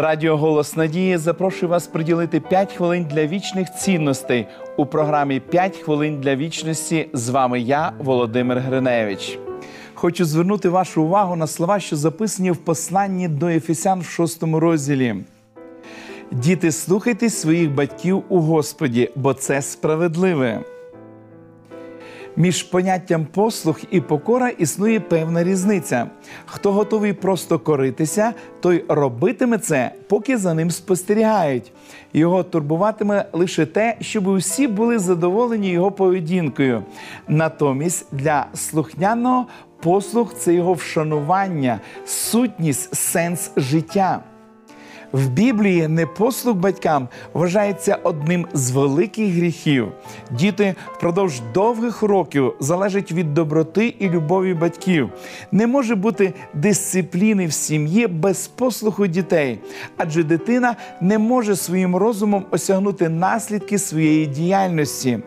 Радіо Голос Надії запрошує вас приділити 5 хвилин для вічних цінностей у програмі «5 хвилин для вічності. З вами я, Володимир Гриневич. Хочу звернути вашу увагу на слова, що записані в посланні до Ефесян в 6 розділі. Діти, слухайте своїх батьків у Господі, бо це справедливе. Між поняттям послух і покора існує певна різниця. Хто готовий просто коритися, той робитиме це, поки за ним спостерігають. Його турбуватиме лише те, щоб усі були задоволені його поведінкою. Натомість для слухняного послух це його вшанування, сутність, сенс життя. В Біблії непослух батькам вважається одним з великих гріхів. Діти впродовж довгих років залежать від доброти і любові батьків. Не може бути дисципліни в сім'ї без послуху дітей, адже дитина не може своїм розумом осягнути наслідки своєї діяльності.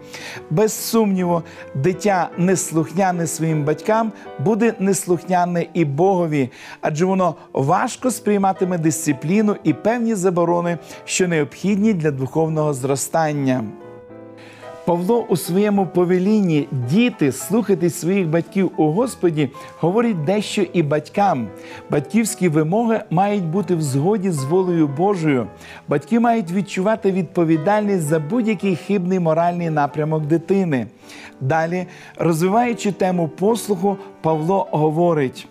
Без сумніву, дитя неслухняне своїм батькам буде неслухняне і Богові, адже воно важко сприйматиме дисципліну і певні заборони, що необхідні для духовного зростання. Павло у своєму повелінні діти слухати своїх батьків у Господі говорить дещо і батькам. Батьківські вимоги мають бути в згоді з волею Божою. Батьки мають відчувати відповідальність за будь-який хибний моральний напрямок дитини. Далі, розвиваючи тему послуху, Павло говорить.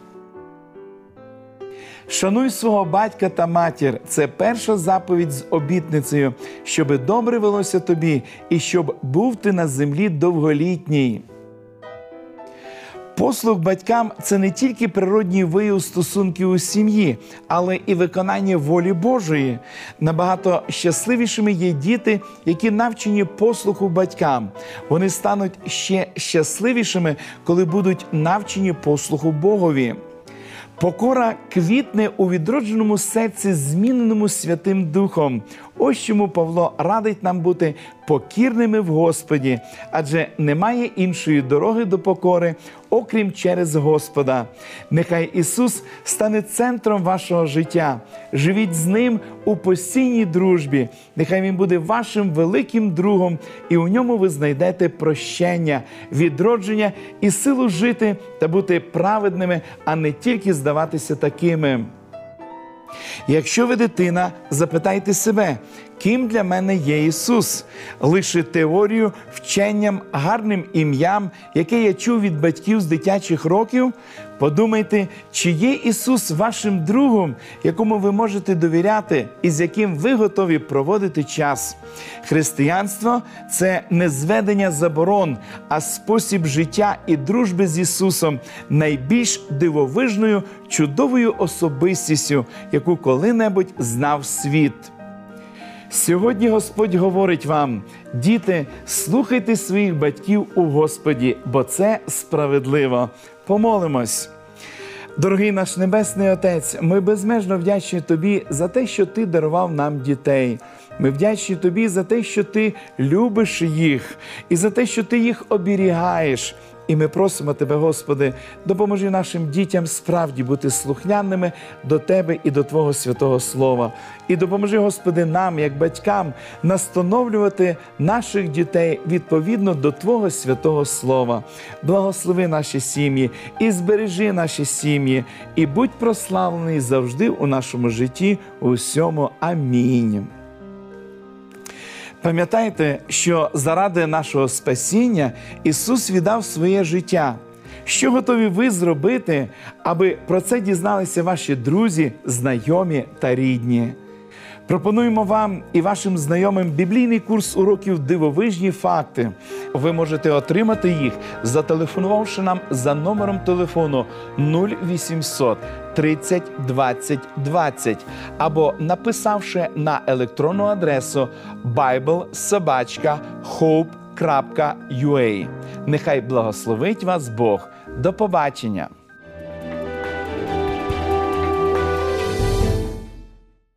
Шануй свого батька та матір. Це перша заповідь з обітницею, щоби добре велося тобі і щоб був ти на землі довголітній. Послух батькам це не тільки природній вияв стосунків у сім'ї, але і виконання волі Божої. Набагато щасливішими є діти, які навчені послуху батькам. Вони стануть ще щасливішими, коли будуть навчені послуху Богові. Покора квітне у відродженому серці, зміненому Святим Духом. Ось чому Павло радить нам бути покірними в Господі, адже немає іншої дороги до покори, окрім через Господа. Нехай Ісус стане центром вашого життя. Живіть з Ним у постійній дружбі. Нехай Він буде вашим великим другом, і у ньому ви знайдете прощення, відродження і силу жити та бути праведними, а не тільки здаватися такими. Якщо ви дитина, запитайте себе, ким для мене є Ісус, лише теорію, вченням, гарним ім'ям, яке я чув від батьків з дитячих років. Подумайте, чи є Ісус вашим другом, якому ви можете довіряти і з яким ви готові проводити час. Християнство це не зведення заборон, а спосіб життя і дружби з Ісусом, найбільш дивовижною, чудовою особистістю, яку коли-небудь знав світ. Сьогодні Господь говорить вам, діти, слухайте своїх батьків у Господі, бо це справедливо. Помолимось. Дорогий наш Небесний Отець, ми безмежно вдячні Тобі за те, що Ти дарував нам дітей. Ми вдячні Тобі за те, що Ти любиш їх, і за те, що Ти їх оберігаєш. І ми просимо Тебе, Господи, допоможи нашим дітям справді бути слухняними до Тебе і до Твого святого Слова. І допоможи, Господи, нам, як батькам, настановлювати наших дітей відповідно до Твого святого Слова. Благослови наші сім'ї і збережи наші сім'ї, і будь прославлений завжди у нашому житті. У всьому. Амінь. Пам'ятайте, що заради нашого спасіння Ісус віддав своє життя. Що готові ви зробити, аби про це дізналися ваші друзі, знайомі та рідні? Пропонуємо вам і вашим знайомим біблійний курс уроків Дивовижні факти. Ви можете отримати їх, зателефонувавши нам за номером телефону 0800 30 20 20 або написавши на електронну адресу biblesobachka.hope.ua. Нехай благословить вас Бог. До побачення!